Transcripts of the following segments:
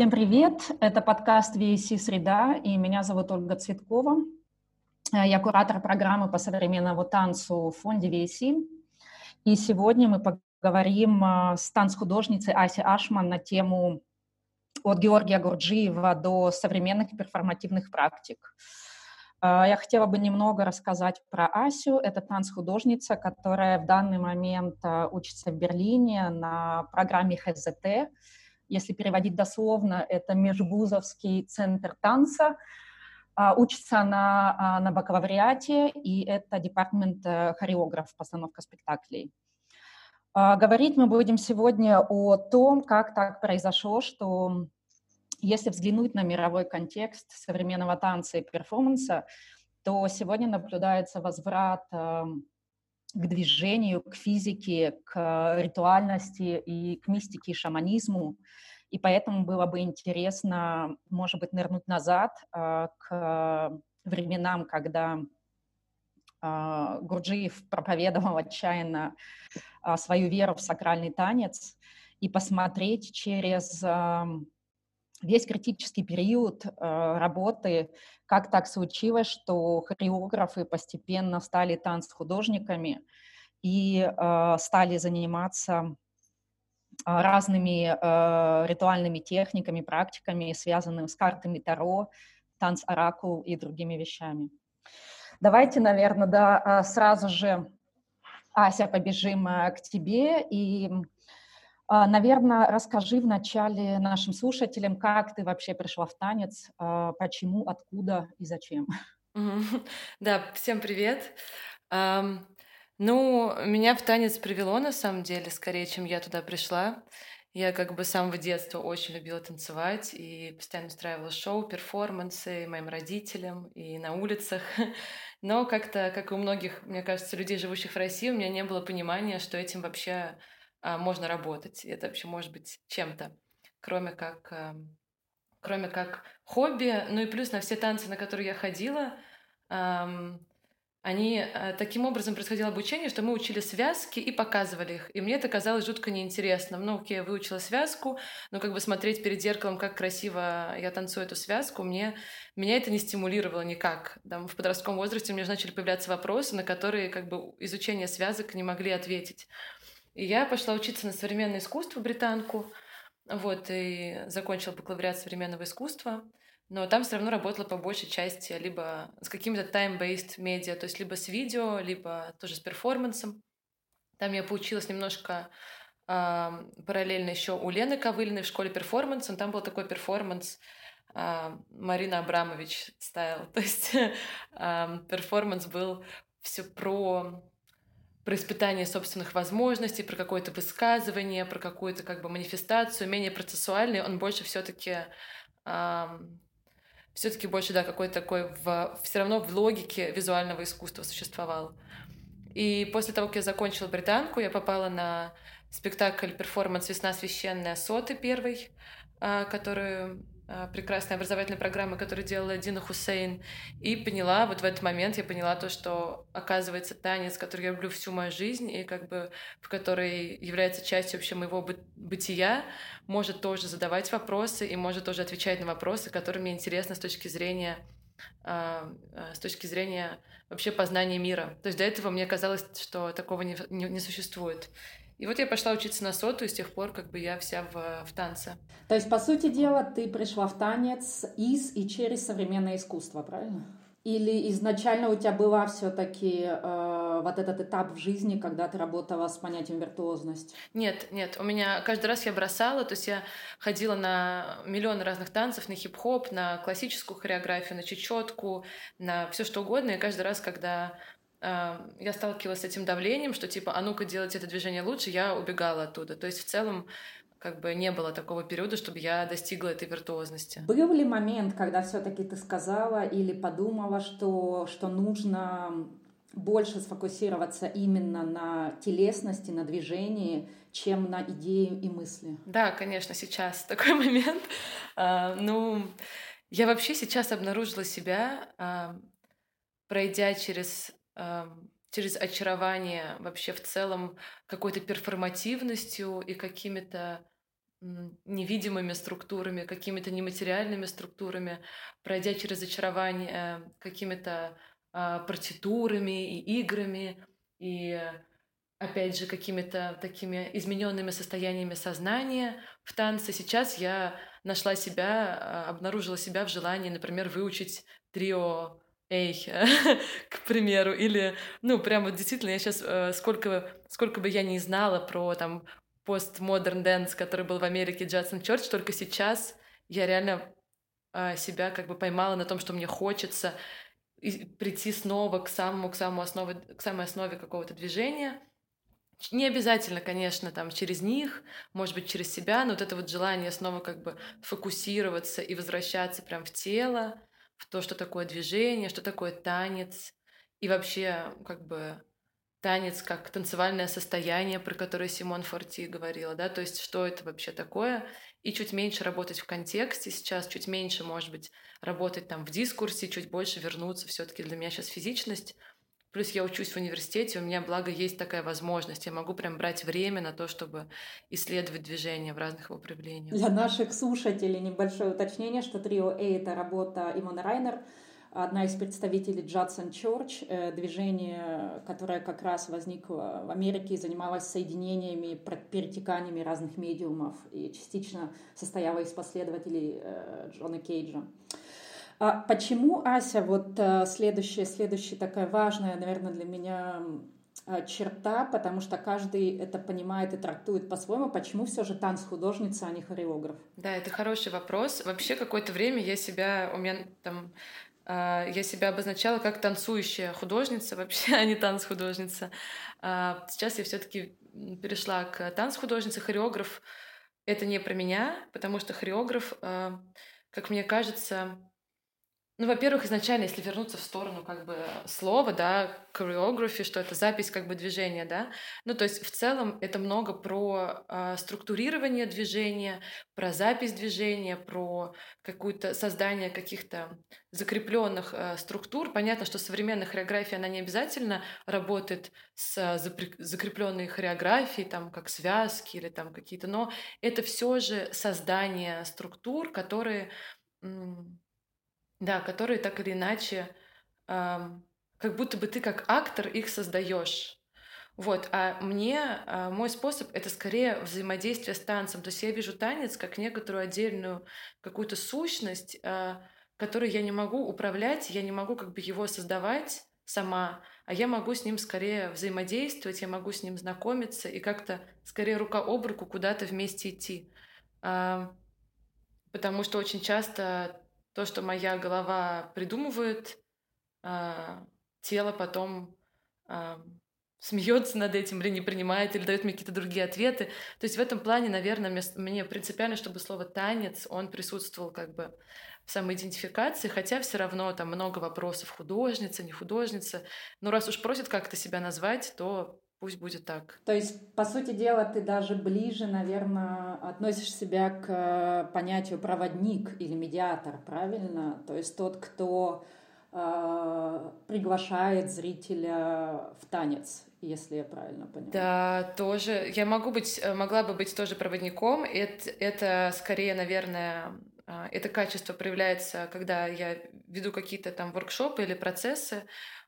Всем привет! Это подкаст VAC «Среда», и меня зовут Ольга Цветкова. Э, я куратор программы по современному танцу в фонде VAC. И сегодня мы поговорим э, с танцхудожницей Асей Ашман на тему от Георгия Гурджиева до современных перформативных практик. Э, я хотела бы немного рассказать про Асю. Это танцхудожница, которая в данный момент учится в Берлине на программе ХЗТ, если переводить дословно, это Межвузовский центр танца. А, учится она а, на бакалавриате, и это департамент э, хореограф, постановка спектаклей. А, говорить мы будем сегодня о том, как так произошло, что если взглянуть на мировой контекст современного танца и перформанса, то сегодня наблюдается возврат эм, к движению, к физике, к ритуальности и к мистике и шаманизму. И поэтому было бы интересно, может быть, нырнуть назад э, к временам, когда э, Гурджиев проповедовал отчаянно э, свою веру в сакральный танец и посмотреть через весь критический период э, работы, как так случилось, что хореографы постепенно стали танцхудожниками и э, стали заниматься а, разными э, ритуальными техниками, практиками, связанными с картами Таро, танц-оракул и другими вещами. Давайте, наверное, да, сразу же, Ася, побежим к тебе и а, наверное, расскажи вначале нашим слушателям, как ты вообще пришла в танец, а, почему, откуда и зачем. Да, всем привет. Ну, меня в танец привело на самом деле, скорее, чем я туда пришла. Я как бы с самого детства очень любила танцевать и постоянно устраивала шоу, перформансы моим родителям и на улицах. Но как-то, как и у многих, мне кажется, людей, живущих в России, у меня не было понимания, что этим вообще а, можно работать. Это вообще может быть чем-то, кроме как, а, кроме как хобби. Ну и плюс на все танцы, на которые я ходила, они а, таким образом происходило обучение, что мы учили связки и показывали их. И мне это казалось жутко неинтересным. Ну, окей, я выучила связку, но как бы смотреть перед зеркалом, как красиво я танцую эту связку, мне, меня это не стимулировало никак. Там, в подростковом возрасте у меня начали появляться вопросы, на которые как бы изучение связок не могли ответить. И я пошла учиться на современное искусство британку, вот, и закончила бакалавриат современного искусства. Но там все равно работала по большей части либо с какими-то time-based медиа, то есть либо с видео, либо тоже с перформансом. Там я поучилась немножко э, параллельно еще у Лены Ковылиной в школе перформанса. Там был такой перформанс э, Марина Абрамович style. То есть э, перформанс был все про про испытание собственных возможностей, про какое-то высказывание, про какую-то как бы манифестацию, менее процессуальный, он больше все-таки эм, все-таки больше, да, какой-то такой в, все равно в логике визуального искусства существовал. И после того, как я закончила британку, я попала на спектакль перформанс. «Весна. Священная» Соты. Первый, э, а, прекрасной образовательной программы, которую делала Дина Хусейн, и поняла, вот в этот момент я поняла то, что, оказывается, танец, который я люблю всю мою жизнь, и как бы в который является частью вообще моего бы бытия, может тоже задавать вопросы и может тоже отвечать на вопросы, которые мне интересны с точки зрения а, а, с точки зрения вообще познания мира. То есть до этого мне казалось, что такого не, не, не существует. И вот я пошла учиться на соту, и с тех пор как бы я вся в, в танце. То есть, по сути дела, ты пришла в танец из и через современное искусство, правильно? Или изначально у тебя была все-таки э, вот этот этап в жизни, когда ты работала с понятием виртуозность? Нет, нет, у меня каждый раз я бросала, то есть я ходила на миллионы разных танцев, на хип-хоп, на классическую хореографию, на чечетку, на все что угодно, и каждый раз, когда я сталкивалась с этим давлением, что типа, а ну-ка делать это движение лучше, я убегала оттуда. То есть в целом как бы не было такого периода, чтобы я достигла этой виртуозности. Был ли момент, когда все-таки ты сказала или подумала, что, что нужно больше сфокусироваться именно на телесности, на движении, чем на идеи и мысли? Да, конечно, сейчас такой момент. А, ну, я вообще сейчас обнаружила себя, а, пройдя через через очарование вообще в целом какой-то перформативностью и какими-то невидимыми структурами, какими-то нематериальными структурами, пройдя через очарование какими-то а, партитурами и играми, и опять же какими-то такими измененными состояниями сознания в танце. Сейчас я нашла себя, а, обнаружила себя в желании, например, выучить трио Эй, к примеру, или, ну, прям вот действительно, я сейчас, э, сколько, сколько бы я ни знала про там postmodern dance, который был в Америке, Judson Church, только сейчас я реально э, себя как бы поймала на том, что мне хочется прийти снова к самому, к самому основе, к самой основе какого-то движения. Не обязательно, конечно, там через них, может быть, через себя, но вот это вот желание снова как бы фокусироваться и возвращаться прям в тело, в то, что такое движение, что такое танец, и вообще как бы танец как танцевальное состояние, про которое Симон Форти говорила, да, то есть что это вообще такое, и чуть меньше работать в контексте сейчас, чуть меньше, может быть, работать там в дискурсе, чуть больше вернуться все таки для меня сейчас физичность, Плюс я учусь в университете, у меня, благо, есть такая возможность. Я могу прям брать время на то, чтобы исследовать движение в разных его проявлениях. Для наших слушателей небольшое уточнение, что трио A — это работа Имона Райнер, одна из представителей Джадсон Church, э, движение, которое как раз возникло в Америке и занималось соединениями, перетеканиями разных медиумов и частично состояло из последователей э, Джона Кейджа. А почему, Ася, вот э, следующая, следующая такая важная, наверное, для меня э, черта, потому что каждый это понимает и трактует по-своему, почему все же танц-художница, а не хореограф? Да, это хороший вопрос. Вообще какое-то время я себя, у меня там э, я себя обозначала как танцующая художница, вообще, а не танц-художница. А сейчас я все-таки перешла к танц-художнице, хореограф. Это не про меня, потому что хореограф, как мне кажется, ну, во-первых, изначально, если вернуться в сторону как бы слова, да, choreography, что это запись как бы движения, да, ну, то есть в целом это много про э, структурирование движения, про запись движения, про какое-то создание каких-то закрепленных э, структур. Понятно, что современная хореография, она не обязательно работает с закрепленной хореографией, там, как связки или там какие-то, но это все же создание структур, которые да, которые так или иначе, эм, как будто бы ты как актор их создаешь. Вот, а мне а, мой способ это скорее взаимодействие с танцем. То есть я вижу танец как некоторую отдельную какую-то сущность, а, которую я не могу управлять, я не могу как бы его создавать сама, а я могу с ним скорее взаимодействовать, я могу с ним знакомиться и как-то скорее рука об руку куда-то вместе идти. Потому что очень часто то, что моя голова придумывает, а, тело потом а, смеется над этим или не принимает, или дает мне какие-то другие ответы. То есть в этом плане, наверное, мне принципиально, чтобы слово «танец», он присутствовал как бы в самоидентификации, хотя все равно там много вопросов художница, не художница. Но раз уж просят как-то себя назвать, то Пусть будет так. То есть, по сути дела, ты даже ближе, наверное, относишь себя к э, понятию проводник или медиатор, правильно? То есть тот, кто э, приглашает зрителя в танец, если я правильно поняла. Да, тоже. Я могу быть, э, могла бы быть тоже проводником. Это, это скорее, наверное, э, это качество проявляется, когда я веду какие-то там воркшопы или процессы,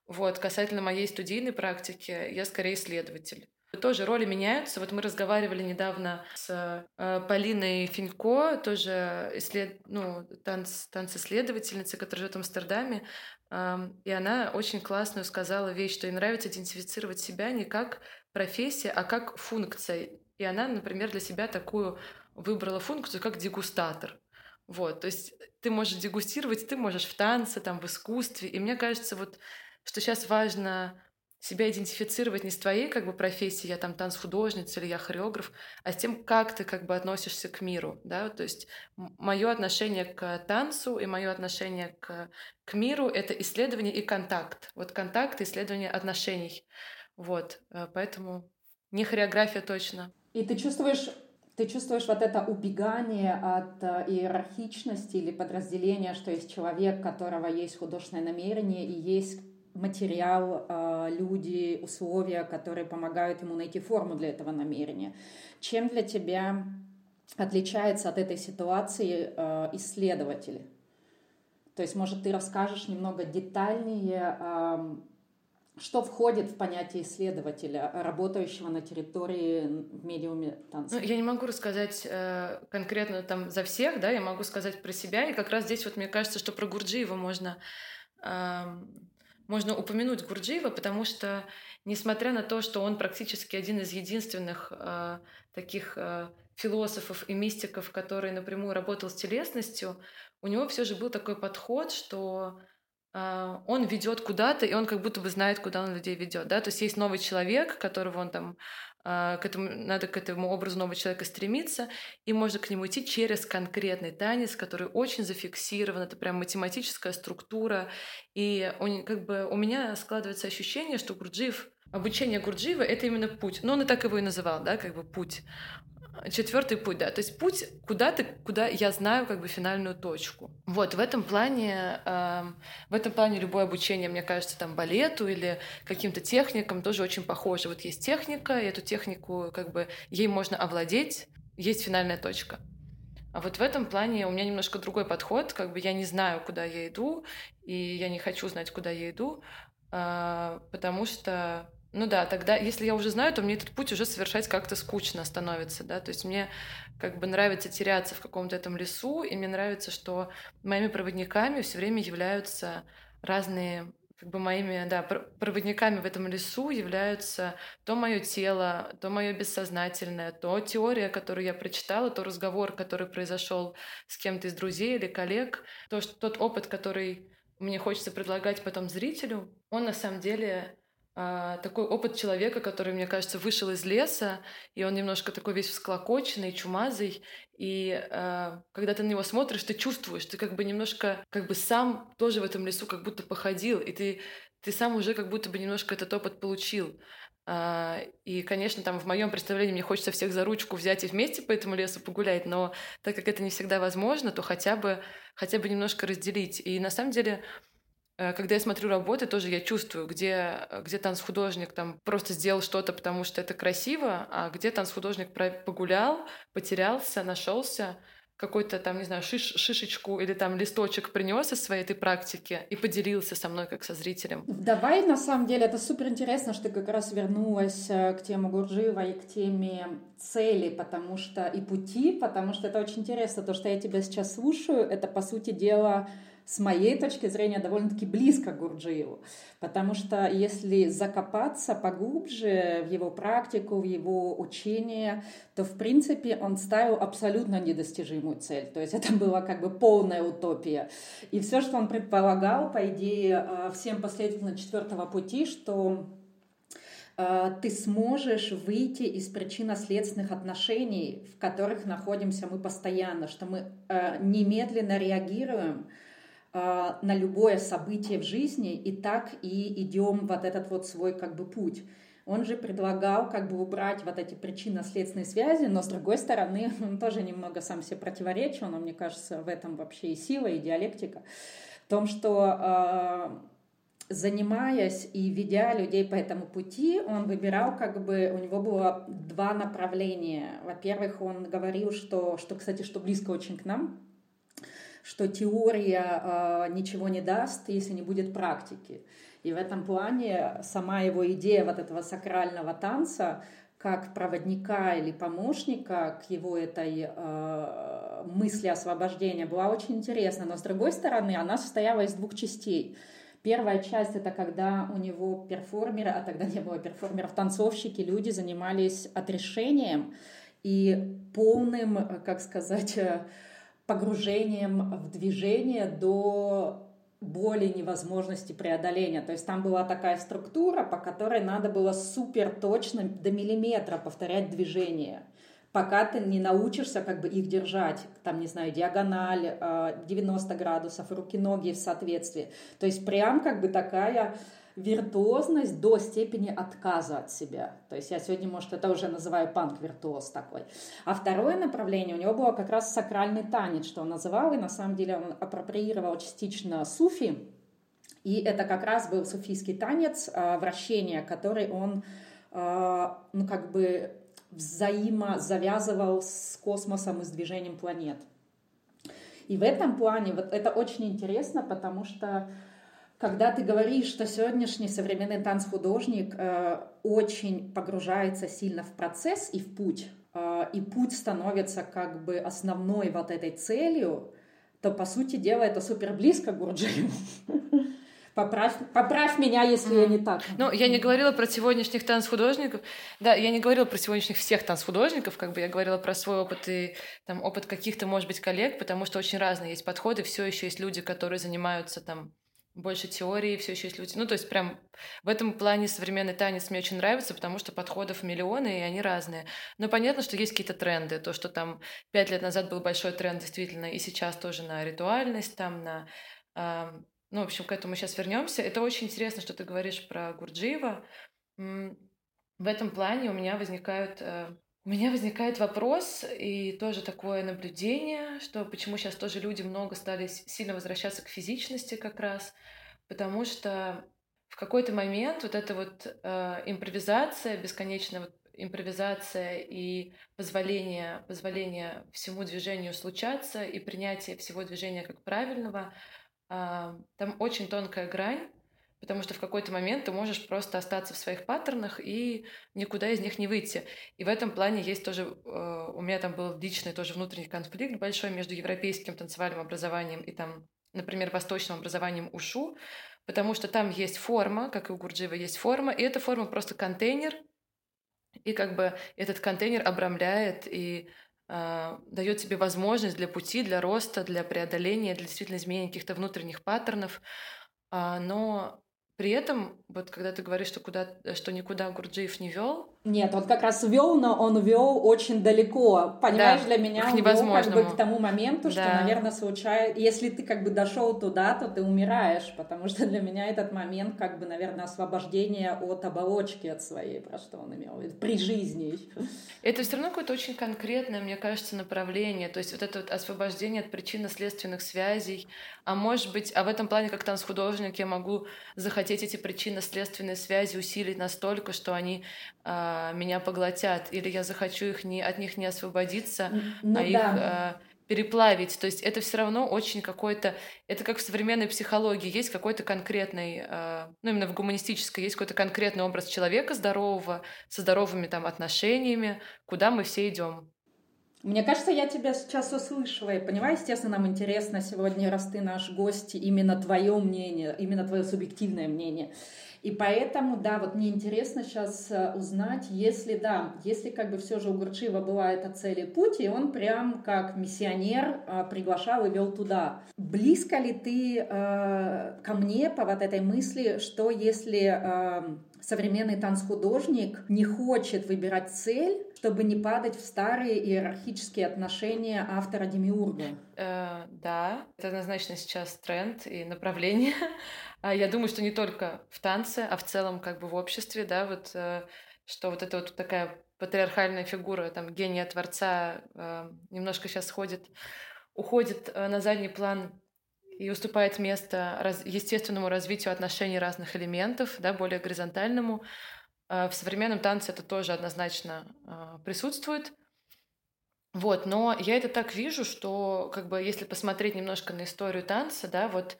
вот, касательно моей студийной практики, я скорее исследователь. Тоже роли меняются. Вот мы разговаривали недавно с э, Полиной Финько, тоже исслед... ну, танц... танцеследовательницей, которая живет в Амстердаме. Э, и она очень классную сказала вещь, что ей нравится идентифицировать себя не как профессия, а как функция. И она, например, для себя такую выбрала функцию, как дегустатор. Вот, то есть ты можешь дегустировать, ты можешь в танце, там, в искусстве. И мне кажется, вот что сейчас важно себя идентифицировать не с твоей как бы профессией, я там танц-художница или я хореограф, а с тем, как ты как бы относишься к миру, да, то есть мое отношение к танцу и мое отношение к, к миру — это исследование и контакт, вот контакт и исследование отношений, вот, э, поэтому не хореография точно. И ты чувствуешь ты чувствуешь вот это убегание от э, иерархичности или подразделения, что есть человек, которого есть художественное намерение и есть материал, а, люди, условия, которые помогают ему найти форму для этого намерения. Чем для тебя отличается от этой ситуации э, исследователь? То есть, может, ты расскажешь немного детальнее, э, что входит в понятие исследователя, работающего на территории медиуме танца? Ну, я не могу рассказать э, конкретно там за всех, да, я могу сказать про себя, и как раз здесь вот мне кажется, что про Гурджиева можно, э, можно упомянуть Гурджиева, потому что, несмотря на то, что он практически один из единственных э, таких э, философов и мистиков, который напрямую работал с телесностью, у него все же был такой подход, что он ведет куда-то, и он как будто бы знает, куда он людей ведет, да, то есть есть новый человек, которого он там а, к этому, надо к этому образу нового человека стремиться, и можно к нему идти через конкретный танец, который очень зафиксирован, это прям математическая структура, и он, как бы у меня складывается ощущение, что Гурджиев обучение Гурджиева — это именно путь. Ну, он и так его и называл, да, как бы путь. Четвертый путь, да. То есть путь куда-то, куда я знаю как бы финальную точку. Вот, в этом плане, э, в этом плане любое обучение, мне кажется, там балету или каким-то техникам тоже очень похоже. Вот есть техника, и эту технику как бы ей можно овладеть, есть финальная точка. А вот в этом плане у меня немножко другой подход, как бы я не знаю, куда я иду, и я не хочу знать, куда я иду, э, потому что ну да, тогда, если я уже знаю, то мне этот путь уже совершать как-то скучно становится, да, то есть мне как бы нравится теряться в каком-то этом лесу, и мне нравится, что моими проводниками все время являются разные как бы моими, да, проводниками в этом лесу являются то мое тело, то мое бессознательное, то теория, которую я прочитала, то разговор, который произошел с кем-то из друзей или коллег, то, что, тот опыт, который мне хочется предлагать потом зрителю, он на самом деле такой опыт человека, который, мне кажется, вышел из леса, и он немножко такой весь всклокоченный, чумазый, и э, когда ты на него смотришь, ты чувствуешь, ты как бы немножко, как бы сам тоже в этом лесу как будто походил, и ты, ты сам уже как будто бы немножко этот опыт получил. А, и, конечно, там в моем представлении мне хочется всех за ручку взять и вместе по этому лесу погулять, но так как это не всегда возможно, то хотя бы, хотя бы немножко разделить. И на самом деле Э, когда я смотрю работы, тоже я чувствую, где, где танцхудожник там просто сделал что-то, потому что это красиво, а где танцхудожник погулял, потерялся, нашелся, какой-то там, не знаю, шиш, шишечку или там листочек принес из своей этой практики и поделился со мной как со зрителем. Давай, на самом деле, это супер интересно, что ты как раз вернулась э, к теме Гурджиева и к теме цели, потому что и пути, потому что это очень интересно, то, что я тебя сейчас слушаю, это, по сути дела, с моей точки зрения, довольно-таки близко к Гурджиеву. Потому что если закопаться поглубже в его практику, в его учение, то, в принципе, он ставил абсолютно недостижимую цель. То есть это была как бы полная утопия. И все, что он предполагал, по идее, э, всем последовательно четвертого пути, что э, ты сможешь выйти из причинно-следственных отношений, в которых находимся мы постоянно, что мы э, немедленно реагируем на любое событие в жизни, и так и идем вот этот вот свой как бы путь. Он же предлагал как бы убрать вот эти причинно-следственные связи, но с другой стороны он тоже немного сам себе противоречил, но мне кажется в этом вообще и сила, и диалектика. В том, что э, занимаясь и ведя людей по этому пути, он выбирал как бы, у него было два направления. Во-первых, он говорил, что, что, кстати, что близко очень к нам, что теория э, ничего не даст, если не будет практики. И в этом плане сама его идея вот этого сакрального танца как проводника или помощника к его этой э, мысли освобождения была очень интересна. Но с другой стороны, она состояла из двух частей. Первая часть это когда у него перформеры, а тогда не было перформеров, танцовщики, люди занимались отрешением и полным, как сказать, погружением в движение до боли невозможности преодоления. То есть там была такая структура, по которой надо было супер точно до миллиметра повторять движение пока ты не научишься как бы их держать, там, не знаю, диагональ, 90 градусов, руки-ноги в соответствии. То есть прям как бы такая виртуозность до степени отказа от себя. То есть я сегодня, может, это уже называю панк-виртуоз такой. А второе направление у него было как раз сакральный танец, что он называл, и на самом деле он апроприировал частично суфи, и это как раз был суфийский танец, а, вращение, который он, а, ну, как бы взаимозавязывал с космосом и с движением планет. И в этом плане вот это очень интересно, потому что когда ты говоришь, что сегодняшний современный танцхудожник э, очень погружается сильно в процесс и в путь, э, и путь становится как бы основной вот этой целью, то, по сути дела, это супер близко к Гурджиеву. Поправь, поправь меня, если mm. я не так. Ну, я не говорила про сегодняшних танцхудожников. Да, я не говорила про сегодняшних всех танцхудожников, как бы я говорила про свой опыт и там опыт каких-то, может быть, коллег, потому что очень разные есть подходы. Все еще есть люди, которые занимаются там больше теории, все еще есть люди. Ну, то есть прям в этом плане современный танец мне очень нравится, потому что подходов миллионы, и они разные. Но понятно, что есть какие-то тренды. То, что там пять лет назад был большой тренд, действительно, и сейчас тоже на ритуальность, там на ну, в общем, к этому сейчас вернемся. Это очень интересно, что ты говоришь про Гурджиева. В этом плане у меня возникают э, у меня возникает вопрос и тоже такое наблюдение, что почему сейчас тоже люди много стали сильно возвращаться к физичности как раз, потому что в какой-то момент вот эта вот э, импровизация, бесконечная вот импровизация и позволение, позволение всему движению случаться и принятие всего движения как правильного, а, там очень тонкая грань, потому что в какой-то момент ты можешь просто остаться в своих паттернах и никуда из них не выйти. И в этом плане есть тоже, э, у меня там был личный тоже внутренний конфликт большой между европейским танцевальным образованием и там, например, восточным образованием УШУ, потому что там есть форма, как и у Гурджиева есть форма, и эта форма просто контейнер, и как бы этот контейнер обрамляет и а, дает тебе возможность для пути, для роста, для преодоления, для действительно изменения каких-то внутренних паттернов. А, но при этом, вот когда ты говоришь, что, куда, что никуда Гурджиев не вел, нет, он как раз вел, но он вел очень далеко. Понимаешь, да, для меня он вел как бы к тому моменту, что, да. наверное, случается... Если ты как бы дошел туда, то ты умираешь, потому что для меня этот момент как бы, наверное, освобождение от оболочки от своей, про что он имел при жизни. Это все равно какое-то очень конкретное, мне кажется, направление. То есть вот это вот освобождение от причинно-следственных связей. А может быть, а в этом плане, как танцхудожник, я могу захотеть эти причинно-следственные связи усилить настолько, что они а, меня поглотят, или я захочу их не, от них не освободиться, ну, а да. их а, переплавить. То есть это все равно очень какой-то... Это как в современной психологии. Есть какой-то конкретный, а, ну именно в гуманистической, есть какой-то конкретный образ человека здорового, со здоровыми там отношениями, куда мы все идем. Мне кажется, я тебя сейчас услышала, и понимаю, естественно, нам интересно сегодня, раз ты наш гость, именно твое мнение, именно твое субъективное мнение. И поэтому, да, вот мне интересно сейчас э, узнать, если, да, если как бы все же у Гурчиева была эта цель и путь, и он прям как миссионер э, приглашал и вел туда. Близко ли ты э, ко мне по вот этой мысли, что если э, современный танцхудожник не хочет выбирать цель, чтобы не падать в старые иерархические отношения автора-демиурга? Э, да, это однозначно сейчас тренд и направление. А я думаю, что не только в танце, а в целом как бы в обществе, да, вот э, что вот эта вот такая патриархальная фигура, там, гения творца э, немножко сейчас ходит, уходит э, на задний план и уступает место естественному развитию отношений разных элементов, да, более горизонтальному. В современном танце это тоже однозначно присутствует. Вот, но я это так вижу, что как бы если посмотреть немножко на историю танца, да, вот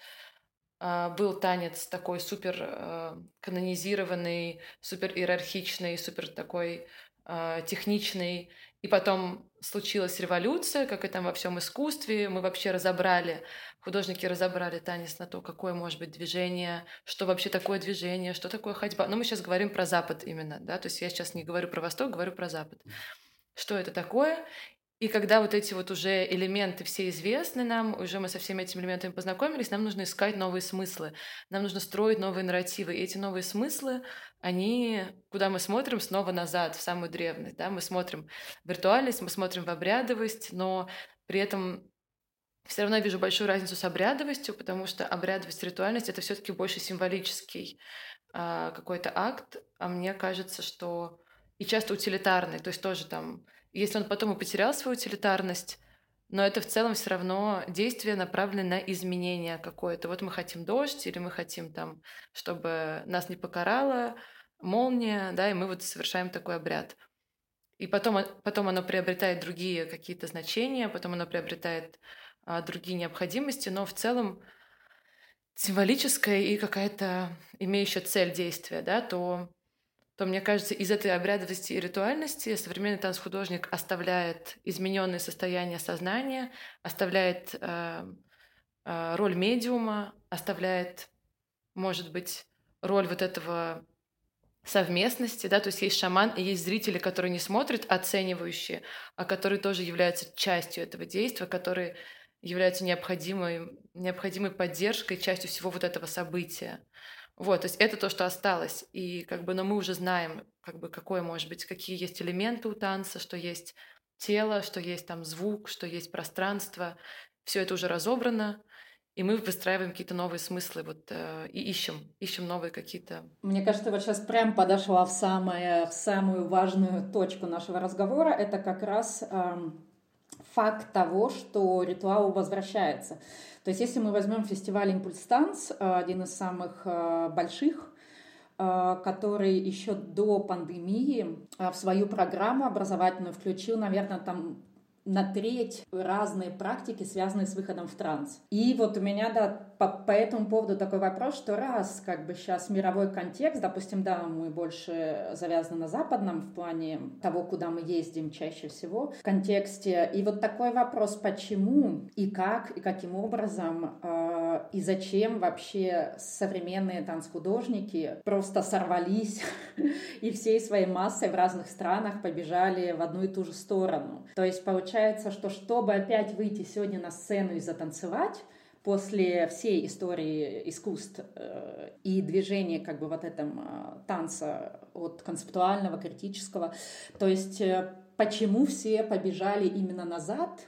был танец такой супер а, канонизированный, супер иерархичный, супер такой а, техничный. И потом случилась революция, как и там во всем искусстве. Мы вообще разобрали, художники разобрали танец на то, какое может быть движение, что вообще такое движение, что такое ходьба. Но мы сейчас говорим про Запад именно, да, то есть я сейчас не говорю про Восток, говорю про Запад. Что это такое? И когда вот эти вот уже элементы все известны нам, уже мы со всеми этими элементами познакомились, нам нужно искать новые смыслы, нам нужно строить новые нарративы. И эти новые смыслы, они, куда мы смотрим, снова назад, в самую древность. Да? Мы смотрим виртуальность, мы смотрим в обрядовость, но при этом все равно вижу большую разницу с обрядовостью, потому что обрядовость, ритуальность — это все таки больше символический а, какой-то акт, а мне кажется, что и часто утилитарный, то есть тоже там если он потом и потерял свою утилитарность, но это в целом все равно действие направлено на изменение какое-то. Вот мы хотим дождь, или мы хотим там, чтобы нас не покарала молния, да, и мы вот совершаем такой обряд. и потом, потом оно приобретает другие какие-то значения, потом оно приобретает а, другие необходимости, но в целом символическая и какая-то имеющая цель действия, да, то, то мне кажется, из этой обрядовости и ритуальности современный танцхудожник оставляет измененное состояние сознания, оставляет э, э, роль медиума, оставляет, может быть, роль вот этого совместности, да, то есть есть шаман и есть зрители, которые не смотрят, оценивающие, а которые тоже являются частью этого действия, которые являются необходимой, необходимой поддержкой, частью всего вот этого события. Вот, то есть это то, что осталось. И как бы, но мы уже знаем, как бы, какое может быть, какие есть элементы у танца, что есть тело, что есть там звук, что есть пространство. Все это уже разобрано. И мы выстраиваем какие-то новые смыслы вот, э, и ищем, ищем новые какие-то. Мне кажется, вот сейчас прям подошла в, самое, в самую важную точку нашего разговора. Это как раз эм, факт того, что ритуал возвращается. То есть если мы возьмем фестиваль «Импульс Танц», э, один из самых э, больших, э, который еще до пандемии в свою программу образовательную включил, наверное, там на треть разные практики, связанные с выходом в транс. И вот у меня, да, по, по этому поводу такой вопрос, что раз как бы сейчас мировой контекст, допустим, да, мы больше завязаны на западном в плане того, куда мы ездим чаще всего, в контексте, и вот такой вопрос, почему и как, и каким образом, э, и зачем вообще современные танцхудожники просто сорвались и всей своей массой в разных странах побежали в одну и ту же сторону. То есть получается, что чтобы опять выйти сегодня на сцену и затанцевать, после всей истории искусств э, и движения как бы вот этом э, танца от концептуального, критического, то есть э, почему все побежали именно назад,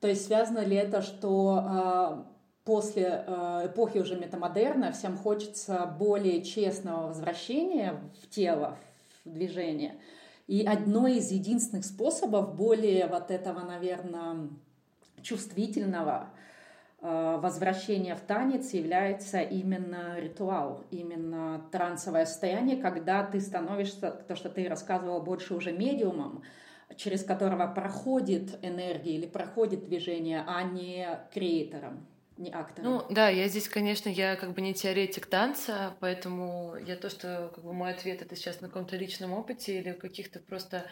то есть связано ли это, что после эпохи уже метамодерна всем хочется более честного возвращения в тело, в движение, и одно из единственных способов более вот этого, наверное, чувствительного, Э, возвращение в танец является именно ритуал, именно трансовое состояние, когда ты становишься, то, что ты рассказывала, больше уже медиумом, через которого проходит энергия или проходит движение, а не креатором не актором. Ну да, я здесь, конечно, я как бы не теоретик танца, поэтому я то, что как бы мой ответ это сейчас на каком-то личном опыте или каких-то просто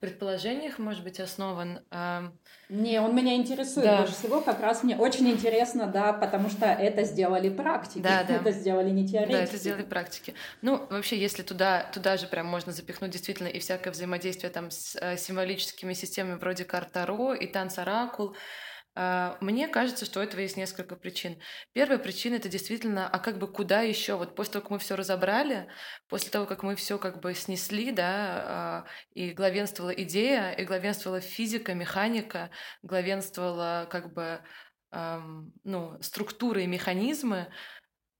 предположениях, может быть, основан. Не, он меня интересует да. больше всего, как раз мне очень интересно, да, потому что это сделали практики, да, да. это сделали не теоретики. Да, это сделали практики. Ну, вообще, если туда, туда же прям можно запихнуть действительно и всякое взаимодействие там с э, символическими системами вроде карт Таро и танц Оракул, мне кажется, что у этого есть несколько причин. Первая причина это действительно, а как бы куда еще? Вот после того, как мы все разобрали, после того, как мы все как бы снесли, да, а, и главенствовала идея, и главенствовала физика, механика, главенствовала как бы ну, структуры и механизмы,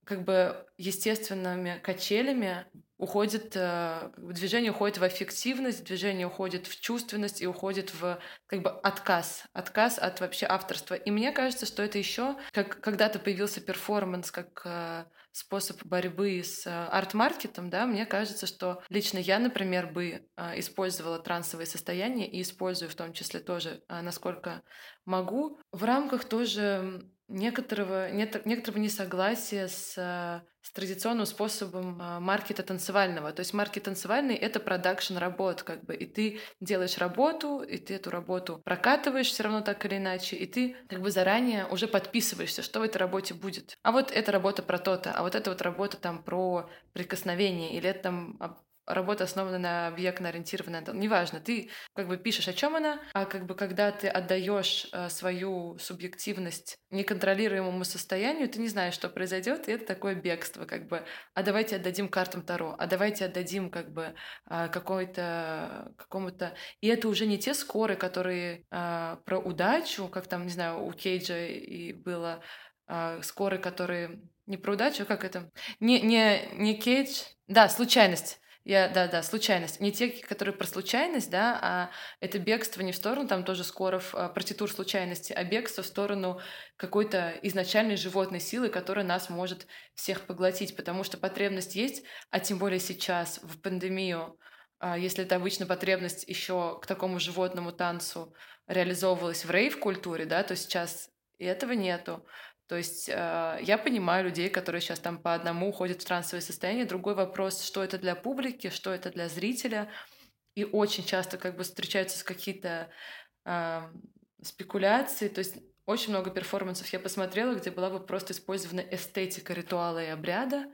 как бы естественными качелями уходит, э, движение уходит в эффективность, движение уходит в чувственность и уходит в как бы отказ, отказ от вообще авторства. И мне кажется, что это еще, как когда-то появился перформанс как э, способ борьбы с э, art market ом, да, мне кажется, что лично я, например, бы использовала трансовые состояния и использую в том числе тоже, насколько могу, в рамках тоже некоторого, некоторого несогласия с, с традиционным способом а, market а танцевального. То есть market танцевальный — это продакшн работ, как бы, и ты делаешь работу, и ты эту работу прокатываешь все равно так или иначе, и ты как бы заранее уже подписываешься, что в этой работе будет. А вот эта работа про то-то, а вот эта вот работа там про прикосновение, или это там работа основана на объектно ориентированная, неважно, ты как бы пишешь, о чем она, а как бы когда ты отдаешь э, свою субъективность неконтролируемому состоянию, ты не знаешь, что произойдет, и это такое бегство, как бы, а давайте отдадим картам Таро, а давайте отдадим как бы э, какой-то, какому-то... И это уже не те скоры, которые э, про удачу, как там, не знаю, у Кейджа и было, скоры, которые не про удачу, а как это? Не, не, не Кейдж, да, случайность. Я, да, да, случайность. Не те, которые про случайность, да, а это бегство не в сторону, там тоже Скоров, а, партитур случайности, а бегство в сторону какой-то изначальной животной силы, которая нас может всех поглотить, потому что потребность есть, а тем более сейчас, в пандемию, а, если это обычно потребность еще к такому животному танцу реализовывалась в рейв-культуре, да, то сейчас и этого нету. То есть э, я понимаю людей, которые сейчас там по одному уходят в трансовое состояние. Другой вопрос, что это для публики, что это для зрителя. И очень часто как бы встречаются какие-то э, спекуляции. То есть очень много перформансов я посмотрела, где была бы просто использована эстетика ритуала и обряда.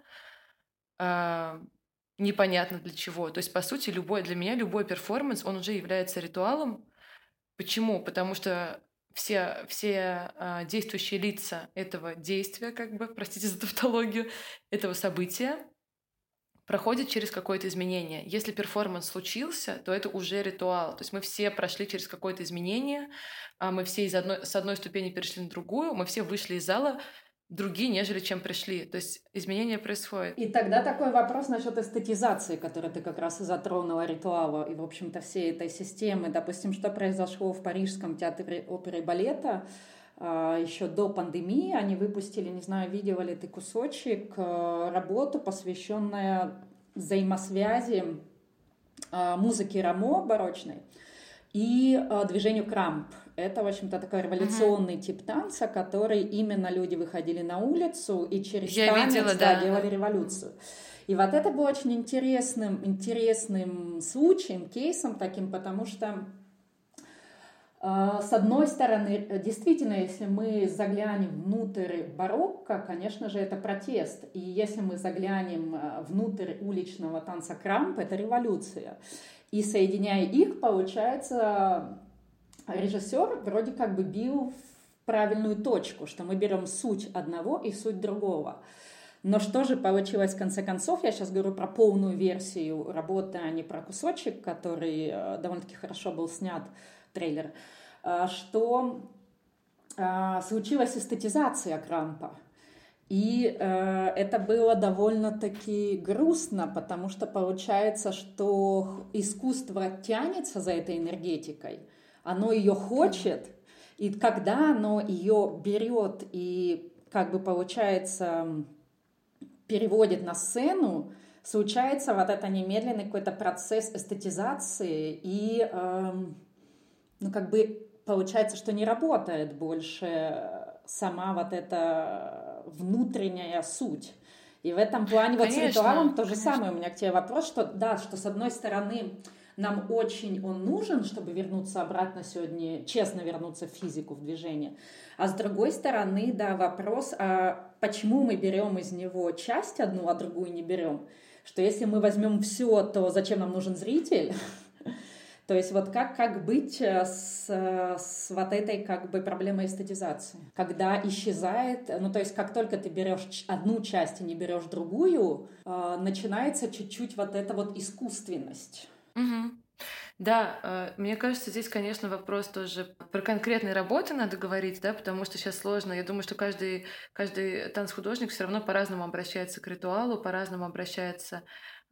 Э, непонятно для чего. То есть, по сути, любой, для меня любой перформанс, он уже является ритуалом. Почему? Потому что все, все э, действующие лица этого действия, как бы, простите за тавтологию, этого события, проходят через какое-то изменение. Если перформанс случился, то это уже ритуал. То есть мы все прошли через какое-то изменение, а мы все из одной, с одной ступени перешли на другую, мы все вышли из зала другие, нежели чем пришли. То есть изменения происходят. И тогда такой вопрос насчет эстетизации, который ты как раз и затронула ритуала и, в общем-то, всей этой системы. Допустим, что произошло в Парижском театре оперы и балета, а, еще до пандемии они выпустили, не знаю, видела ли ты кусочек, э, работу, посвященную взаимосвязи а, музыки Рамо барочной и э, движению крамп. Это, в общем-то, такой революционный uh-huh. тип танца, который именно люди выходили на улицу и через Я танец видела, да, да. делали революцию. И вот это было очень интересным, интересным случаем, кейсом таким, потому что э, с одной стороны, действительно, если мы заглянем внутрь барокко, конечно же, это протест. И если мы заглянем э, внутрь уличного танца крамп, это революция. И соединяя их, получается, режиссер вроде как бы бил в правильную точку, что мы берем суть одного и суть другого. Но что же получилось в конце концов? Я сейчас говорю про полную версию работы, а не про кусочек, который э, довольно-таки хорошо был снят, трейлер. Э, что э, случилась эстетизация Крампа. И э, это было довольно-таки грустно, потому что получается, что искусство тянется за этой энергетикой, оно ее хочет, и когда оно ее берет и как бы получается переводит на сцену, случается вот это немедленный какой-то процесс эстетизации и э, ну как бы получается, что не работает больше сама вот эта внутренняя суть. И в этом плане конечно, вот с ритуалом то же конечно. самое. У меня к тебе вопрос, что да, что с одной стороны нам очень он нужен, чтобы вернуться обратно сегодня, честно вернуться в физику, в движение. А с другой стороны, да, вопрос, а почему мы берем из него часть одну, а другую не берем? Что если мы возьмем все, то зачем нам нужен зритель? То есть вот как, как быть э, с, с вот этой как бы проблемой эстетизации? Когда исчезает, ну то есть как только ты берешь одну часть и не берешь другую, э, начинается чуть-чуть вот эта вот искусственность. Угу. Да, э, мне кажется, здесь, конечно, вопрос тоже про конкретные работы надо говорить, да, потому что сейчас сложно. Я думаю, что каждый, каждый танцхудожник все равно по-разному обращается к ритуалу, по-разному обращается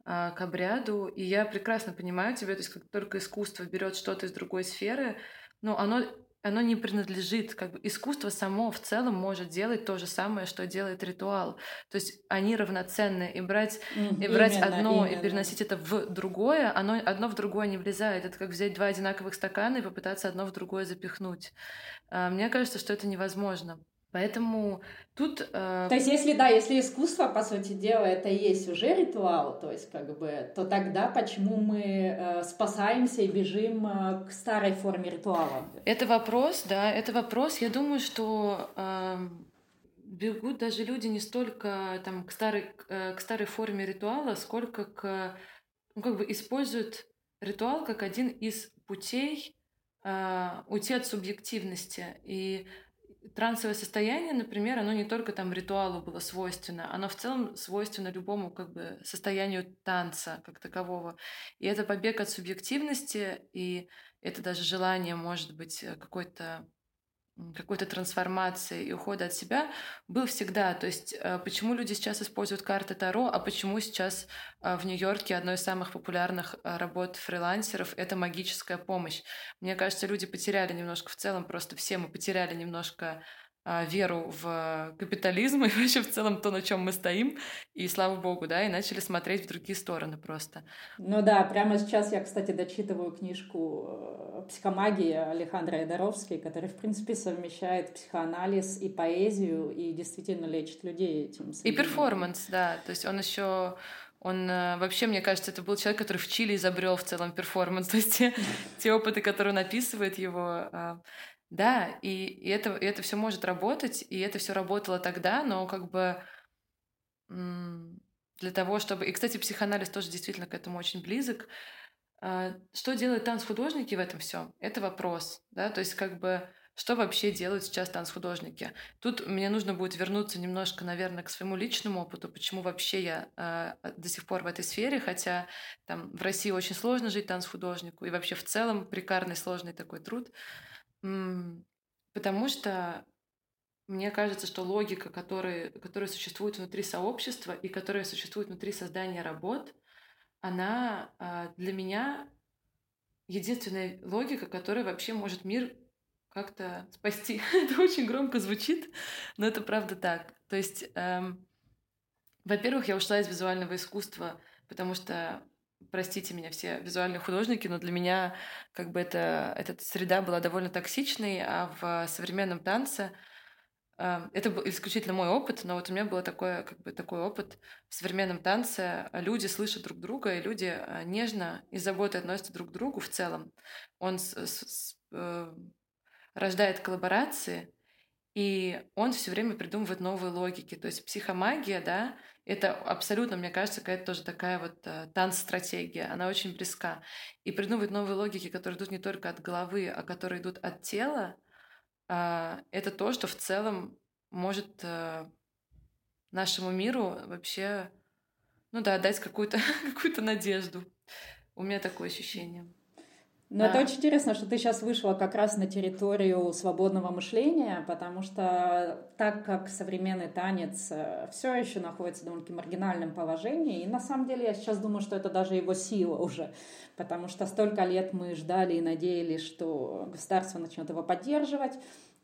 а, к обряду. И я прекрасно понимаю тебя, то есть как только искусство берет что-то из другой сферы, ну, оно оно не принадлежит, как бы искусство само в целом может делать то же самое, что делает ритуал. То есть они равноценны, и брать, mm, и брать именно, одно именно. и переносить это в другое, оно одно в другое не влезает. Это как взять два одинаковых стакана и попытаться одно в другое запихнуть. А, мне кажется, что это невозможно. Поэтому тут... Э... То есть, если, да, если искусство, по сути дела, это и есть уже ритуал, то есть, как бы, то тогда почему мы э, спасаемся и бежим э, к старой форме ритуала? Это вопрос, да, это вопрос. Я думаю, что э, бегут даже люди не столько там, к, старой, э, к старой форме ритуала, сколько к... Ну, как бы используют ритуал как один из путей э, уйти от субъективности и трансовое состояние, например, оно не только там ритуалу было свойственно, оно в целом свойственно любому как бы состоянию танца как такового. И это побег от субъективности, и это даже желание, может быть, э, какой-то какой-то трансформации и ухода от себя был всегда. То есть э, почему люди сейчас используют карты Таро, а почему сейчас э, в Нью-Йорке одной из самых популярных э, работ фрилансеров — это магическая помощь. Мне кажется, люди потеряли немножко в целом, просто все мы потеряли немножко веру в капитализм и вообще в целом то, на чем мы стоим, и слава богу, да, и начали смотреть в другие стороны просто. Ну да, прямо сейчас я, кстати, дочитываю книжку э, «Психомагия» Алехандро Ходоровски, который, в принципе, совмещает психоанализ и поэзию, и действительно лечит людей этим. И перформанс, да, то есть он еще он э, вообще, мне кажется, это был человек, который в Чили изобрел в целом перформанс. То есть те, те опыты, которые он описывает его, а, да, и, и это, и это все может работать, и это все работало тогда, но как бы для того, чтобы... И, кстати, психоанализ тоже действительно к этому очень близок. А, что делают танц-художники в этом все? Это вопрос, да, то есть как бы что вообще делают сейчас танц-художники? Тут мне нужно будет вернуться немножко, наверное, к своему личному опыту, почему вообще я э, до сих пор в этой сфере, хотя там в России очень сложно жить танц-художнику, и вообще в целом прикарный, сложный такой труд. Потому что мне кажется, что логика, которая, которая существует внутри сообщества и которая существует внутри создания работ, она а, для меня единственная логика, которая вообще может мир как-то спасти. это очень громко звучит, но это правда так. То есть, эм, во-первых, я ушла из визуального искусства, потому что простите меня все визуальные художники, но для меня как бы это, эта среда была довольно токсичной, а в современном танце э, это был исключительно мой опыт, но вот у меня был такой, как бы, такой опыт в современном танце. Люди слышат друг друга, и люди э, нежно и заботой относятся друг к другу в целом. Он с, с, э, рождает коллаборации, и он все время придумывает новые логики. То есть психомагия, да, это абсолютно, мне кажется, какая-то тоже такая вот э, танц-стратегия. Она очень близка. И придумывать новые логики, которые идут не только от головы, а которые идут от тела, э, это то, что в целом может э, нашему миру вообще, ну да, дать какую-то какую надежду. У меня такое ощущение. Но да. это очень интересно, что ты сейчас вышла как раз на территорию свободного мышления, потому что так как современный танец э, все еще находится в довольно-таки маргинальном положении, и на самом деле я сейчас думаю, что это даже его сила уже, потому что столько лет мы ждали и надеялись, что государство начнет его поддерживать,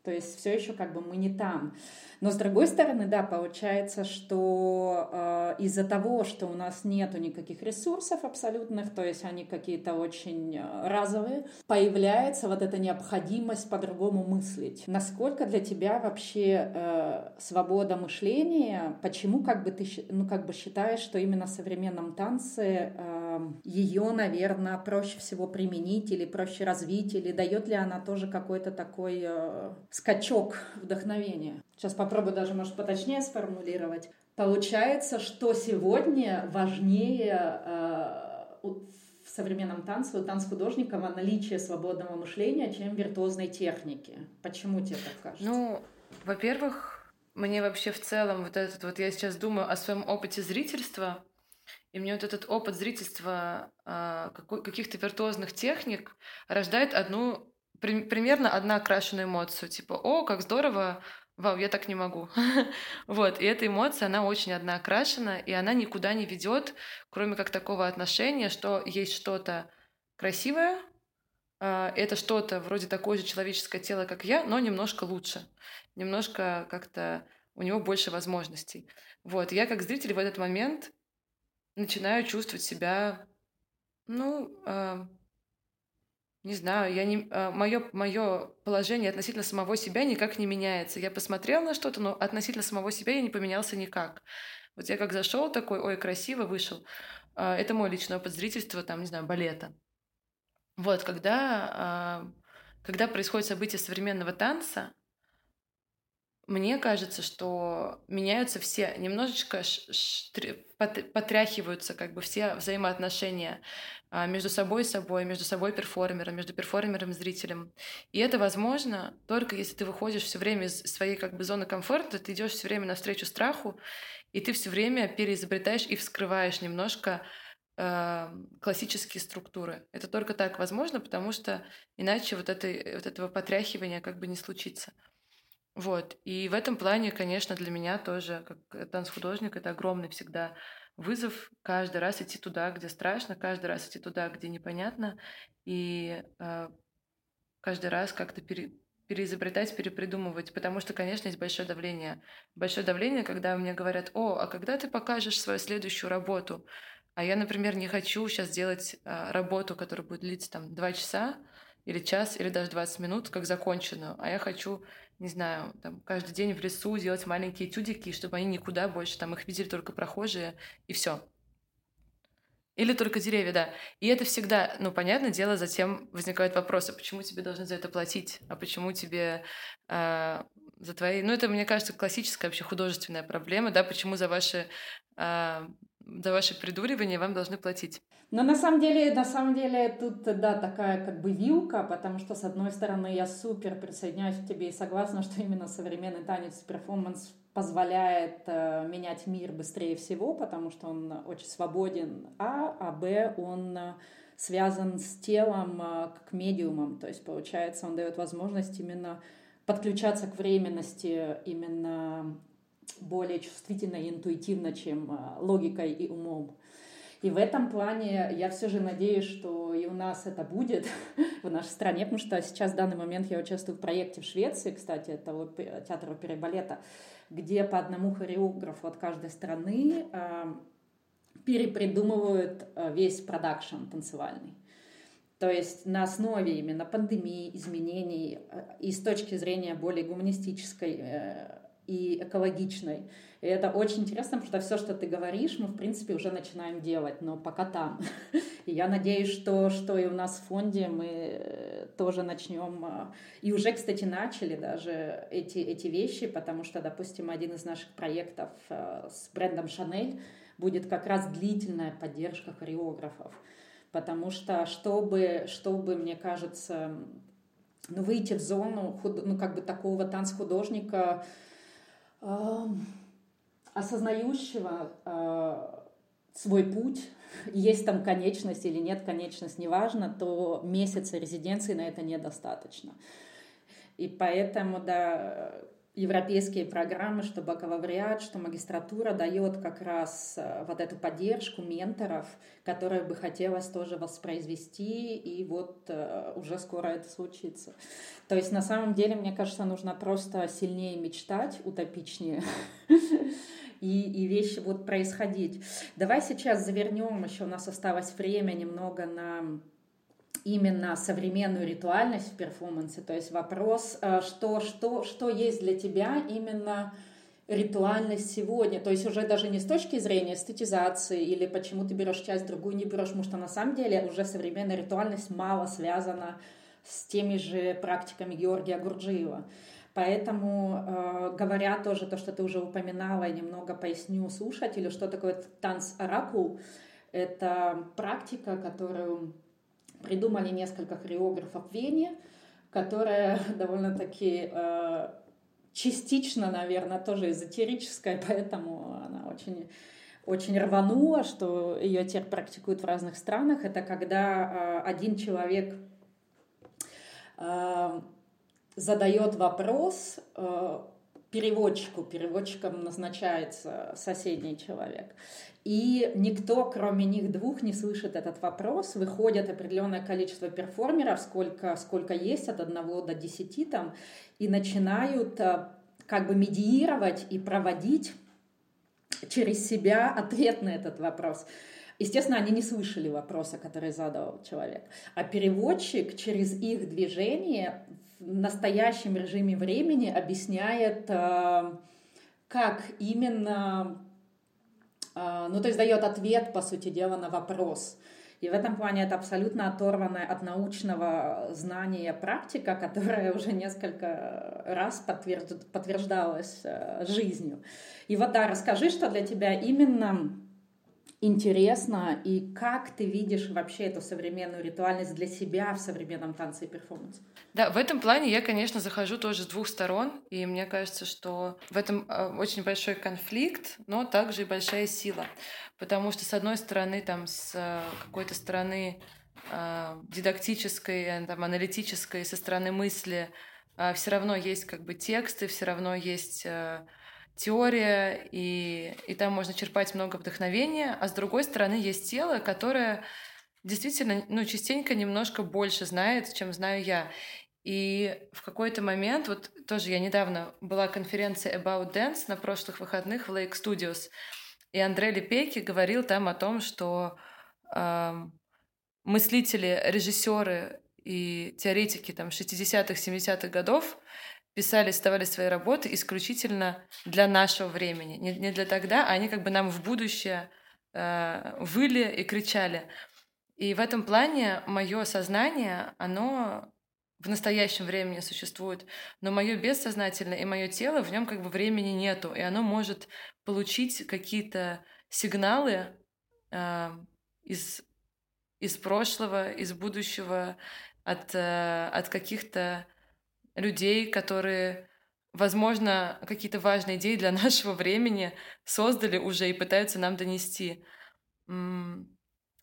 то есть все еще как бы мы не там. Но с другой стороны, да, получается, что э, из-за того, что у нас нету никаких ресурсов абсолютных, то есть они какие-то очень э, разовые, появляется вот эта необходимость по-другому мыслить. Насколько для тебя вообще э, свобода мышления? Почему как бы ты ну как бы считаешь, что именно в современном танце э, ее, наверное, проще всего применить или проще развить, или дает ли она тоже какой-то такой э, скачок вдохновения? Сейчас попробую даже, может, поточнее сформулировать. Получается, что сегодня важнее э, в современном танце у танцхудожников наличие свободного мышления, чем виртуозной техники. Почему тебе так кажется? Ну, во-первых, мне вообще в целом вот этот вот, я сейчас думаю о своем опыте зрительства, и мне вот этот опыт зрительства э, каких-то виртуозных техник рождает одну примерно одна окрашенная эмоцию, типа, о, как здорово, вау, я так не могу. вот, и эта эмоция, она очень одноокрашена, и она никуда не ведет, кроме как такого отношения, что есть что-то красивое, а, это что-то вроде такое же человеческое тело, как я, но немножко лучше, немножко как-то у него больше возможностей. Вот, я как зритель в этот момент начинаю чувствовать себя, ну, а, не знаю, я не, мое, а, мое положение относительно самого себя никак не меняется. Я посмотрел на что-то, но относительно самого себя я не поменялся никак. Вот я как зашел такой, ой, красиво, вышел. А, это мой личный опыт зрительства, там, не знаю, балета. Вот, когда, а, когда происходит событие современного танца, мне кажется, что меняются все, немножечко потряхиваются как бы все взаимоотношения а, между собой и собой, между собой перформером, между перформером и зрителем. И это возможно только если ты выходишь все время из своей как бы зоны комфорта, ты идешь все время навстречу страху, и ты все время переизобретаешь и вскрываешь немножко э, классические структуры. Это только так возможно, потому что иначе вот, этой, вот этого потряхивания как бы не случится. Вот. И в этом плане, конечно, для меня тоже, как танцхудожник, это огромный всегда вызов каждый раз идти туда, где страшно, каждый раз идти туда, где непонятно, и э, каждый раз как-то пере, переизобретать, перепридумывать, потому что, конечно, есть большое давление. Большое давление, когда мне говорят, о, а когда ты покажешь свою следующую работу? А я, например, не хочу сейчас делать а, работу, которая будет длиться там два часа, или час, или даже 20 минут, как законченную. А я хочу, не знаю, там, каждый день в лесу делать маленькие тюдики, чтобы они никуда больше, там их видели только прохожие, и все. Или только деревья, да. И это всегда, ну, понятное дело, затем возникают вопросы, почему тебе должны за это платить, а почему тебе э, за твои... Ну, это, мне кажется, классическая вообще художественная проблема, да, почему за ваши, э, за ваши придуривания вам должны платить. Но на самом деле, на самом деле тут, да, такая как бы вилка, потому что, с одной стороны, я супер присоединяюсь к тебе и согласна, что именно современный танец, перформанс позволяет э, менять мир быстрее всего, потому что он очень свободен, а, а б, он э, связан с телом э, как медиумом, то есть, получается, он дает возможность именно подключаться к временности именно более чувствительно и интуитивно, чем логикой и умом. И в этом плане я все же надеюсь, что и у нас это будет в нашей стране, потому что сейчас в данный момент я участвую в проекте в Швеции, кстати, это театр оперы и балета, где по одному хореографу от каждой страны э, перепридумывают э, весь продакшн танцевальный. То есть на основе именно пандемии, изменений э, и с точки зрения более гуманистической и экологичной. И это очень интересно, потому что все, что ты говоришь, мы, в принципе, уже начинаем делать, но пока там. И я надеюсь, что, что и у нас в фонде мы э, тоже начнем, а, и уже, кстати, начали даже эти, эти вещи, потому что, допустим, один из наших проектов э, с брендом Шанель будет как раз длительная поддержка хореографов. Потому что, чтобы, чтобы мне кажется, ну, выйти в зону ну, как бы такого танцхудожника, осознающего э, свой путь, есть там конечность или нет конечность, неважно, то месяца резиденции на это недостаточно. И поэтому, да, европейские программы, что бакалавриат, что магистратура дает как раз э, вот эту поддержку менторов, которые бы хотелось тоже воспроизвести, и вот э, уже скоро это случится. То есть на самом деле, мне кажется, нужно просто сильнее мечтать, утопичнее, и, и вещи будут происходить. Давай сейчас завернем, еще у нас осталось время немного на именно современную ритуальность в перформансе. То есть вопрос, э, что, что, что есть для тебя именно ритуальность сегодня. То есть уже даже не с точки зрения эстетизации или почему ты берешь часть, другую не берешь, потому что на самом деле уже современная ритуальность мало связана с теми же практиками Георгия Гурджиева. Поэтому, э, говоря тоже то, что ты уже упоминала, я немного поясню слушателю, что такое танц-оракул. Это практика, которую придумали несколько хореографов в Вене, которая довольно-таки э, частично, наверное, тоже эзотерическая, поэтому она очень очень рванула, что ее теперь практикуют в разных странах. Это когда э, один человек э, задает вопрос э, переводчику, переводчиком назначается соседний человек. И никто, кроме них двух, не слышит этот вопрос. Выходит определенное количество перформеров, сколько, сколько есть, от одного до десяти там, и начинают э, как бы медиировать и проводить через себя ответ на этот вопрос. Естественно, они не слышали вопроса, который задал человек. А переводчик через их движение в настоящем режиме времени объясняет, э, как именно, э, ну то есть дает ответ, по сути дела, на вопрос. И в этом плане это абсолютно оторванная от научного знания практика, которая уже несколько раз подтверждалась э, жизнью. И вот да, расскажи, что для тебя именно интересно и как ты видишь вообще эту современную ритуальность для себя в современном танце и перформансе? Да, в этом плане я, конечно, захожу тоже с двух сторон, и мне кажется, что в этом э, очень большой конфликт, но также и большая сила, потому что с одной стороны, там, с э, какой-то стороны э, дидактической, там, аналитической, со стороны мысли, все равно есть как бы тексты, все равно есть теория, и, и там можно черпать много вдохновения, а с другой стороны есть тело, которое действительно, ну, частенько немножко больше знает, чем знаю я. И в какой-то момент, вот тоже я недавно была конференция About Dance на прошлых выходных в Lake Studios, и Андрей Лепейки говорил там о том, что э, мыслители, режиссеры и теоретики там 60-х, 70-х годов писали, создавали свои работы исключительно для нашего времени, не, не для тогда, а они как бы нам в будущее э, выли и кричали. И в этом плане мое сознание, оно в настоящем времени существует, но мое бессознательное и мое тело в нем как бы времени нету, и оно может получить какие-то сигналы э, из из прошлого, из будущего, от, э, от каких-то людей, которые, возможно, какие-то важные идеи для нашего времени создали уже и пытаются нам донести.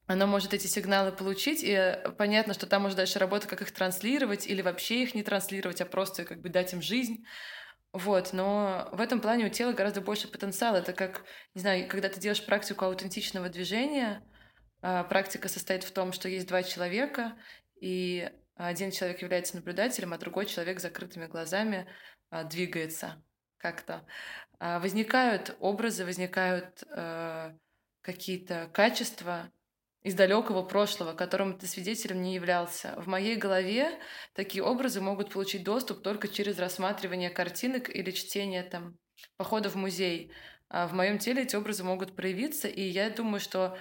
Оно может эти сигналы получить, и понятно, что там уже дальше работа, как их транслировать, или вообще их не транслировать, а просто как бы дать им жизнь. Вот, но в этом плане у тела гораздо больше потенциала. Это как, не знаю, когда ты делаешь практику аутентичного движения, а, практика состоит в том, что есть два человека, и один человек является наблюдателем, а другой человек с закрытыми глазами а, двигается как-то. А, возникают образы, возникают э, какие-то качества из далекого прошлого, которым ты свидетелем не являлся. В моей голове такие образы могут получить доступ только через рассматривание картинок или чтение там похода в музей. А в моем теле эти образы могут проявиться, и я думаю, что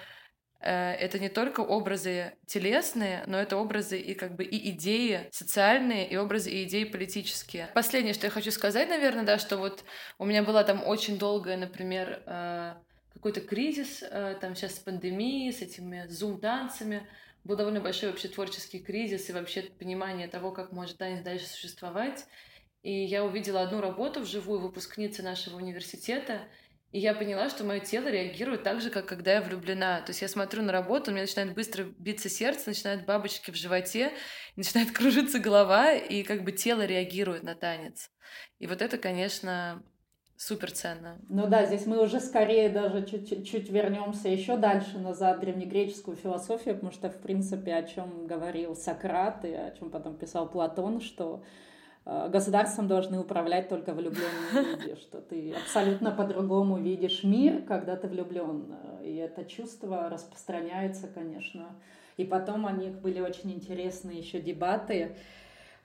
это не только образы телесные, но это образы и как бы и идеи социальные, и образы и идеи политические. Последнее, что я хочу сказать, наверное, да, что вот у меня была там очень долгая, например, э, какой-то кризис, э, там сейчас с пандемией, с этими зум-танцами, был довольно большой вообще творческий кризис и вообще понимание того, как может танец дальше существовать. И я увидела одну работу вживую выпускницы нашего университета, и я поняла, что мое тело реагирует так же, как когда я влюблена. То есть я смотрю на работу, у меня начинает быстро биться сердце, начинают бабочки в животе, начинает кружиться голова, и как бы тело реагирует на танец. И вот это, конечно, супер ценно. Ну да, здесь мы уже скорее даже чуть-чуть вернемся еще дальше назад древнегреческую философию, потому что, в принципе, о чем говорил Сократ и о чем потом писал Платон, что государством должны управлять только влюбленные люди, что ты абсолютно по-другому видишь мир, когда ты влюблен. И это чувство распространяется, конечно. И потом у них были очень интересные еще дебаты,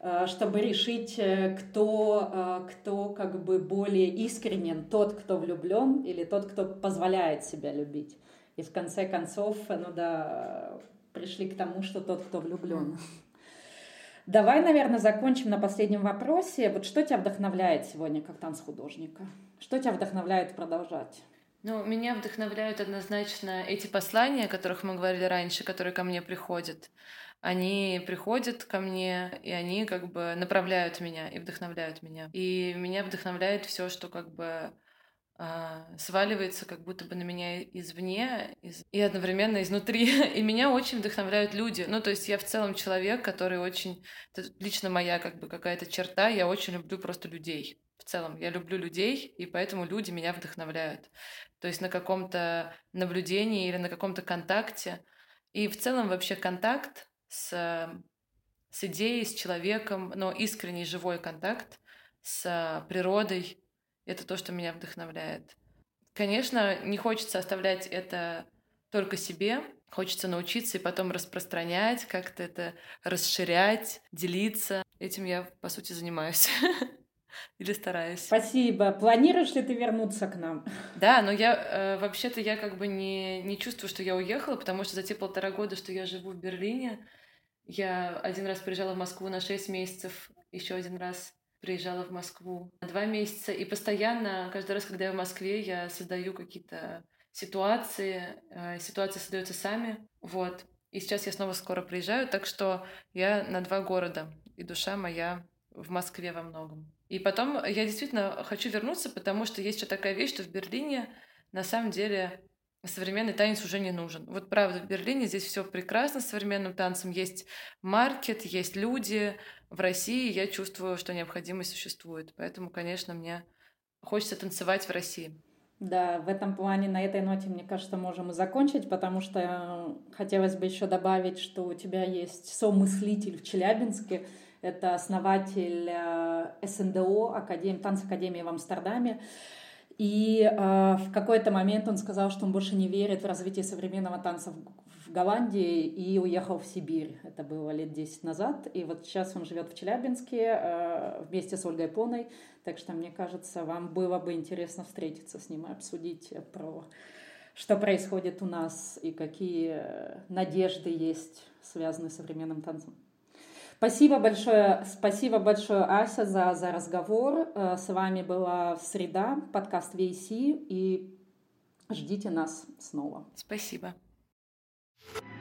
э, чтобы решить, э, кто, кто как бы более искренен, тот, кто влюблен, или тот, кто позволяет себя любить. И в конце концов, ну да, пришли к тому, что тот, кто влюблен. Давай, наверное, закончим на последнем вопросе. Вот что тебя вдохновляет сегодня как танцхудожника? Что тебя вдохновляет продолжать? Ну, меня вдохновляют однозначно эти послания, о которых мы говорили раньше, которые ко мне приходят. Они приходят ко мне, и они как бы направляют меня и вдохновляют меня. И меня вдохновляет все, что как бы сваливается как будто бы на меня извне из... и одновременно изнутри. И меня очень вдохновляют люди. Ну, то есть я в целом человек, который очень... Это лично моя как бы какая-то черта. Я очень люблю просто людей. В целом, я люблю людей, и поэтому люди меня вдохновляют. То есть на каком-то наблюдении или на каком-то контакте. И в целом вообще контакт с, с идеей, с человеком, но искренний живой контакт с природой, это то, что меня вдохновляет. Конечно, не хочется оставлять это только себе. Хочется научиться и потом распространять, как-то это расширять, делиться. Этим я, по сути, занимаюсь. Или стараюсь. Спасибо. Планируешь ли ты вернуться к нам? Да, но я э, вообще-то я как бы не, не чувствую, что я уехала, потому что за те полтора года, что я живу в Берлине, я один раз приезжала в Москву на шесть месяцев, еще один раз приезжала в Москву два месяца, и постоянно, каждый раз, когда я в Москве, я создаю какие-то ситуации, э, ситуации создаются сами, вот. И сейчас я снова скоро приезжаю, так что я на два города, и душа моя в Москве во многом. И потом я действительно хочу вернуться, потому что есть еще такая вещь, что в Берлине на самом деле современный танец уже не нужен. Вот правда, в Берлине здесь все прекрасно с современным танцем. Есть маркет, есть люди. В России я чувствую, что необходимость существует. Поэтому, конечно, мне хочется танцевать в России. Да, в этом плане, на этой ноте, мне кажется, можем и закончить, потому что хотелось бы еще добавить, что у тебя есть сомыслитель в Челябинске, Это основатель СНДО, Академ... танцакадемии в Амстердаме. И э, в какой-то момент он сказал, что он больше не верит в развитие современного танца в, в Голландии и уехал в Сибирь. Это было лет 10 назад. И вот сейчас он живет в Челябинске э, вместе с Ольгой Поной. Так что, мне кажется, вам было бы интересно встретиться с ним и обсудить про что происходит у нас и какие надежды есть, связанные с современным танцем. Спасибо большое, спасибо большое, Ася, за, за разговор. Э, с вами была «Среда», подкаст VC, и ждите нас снова. Спасибо. you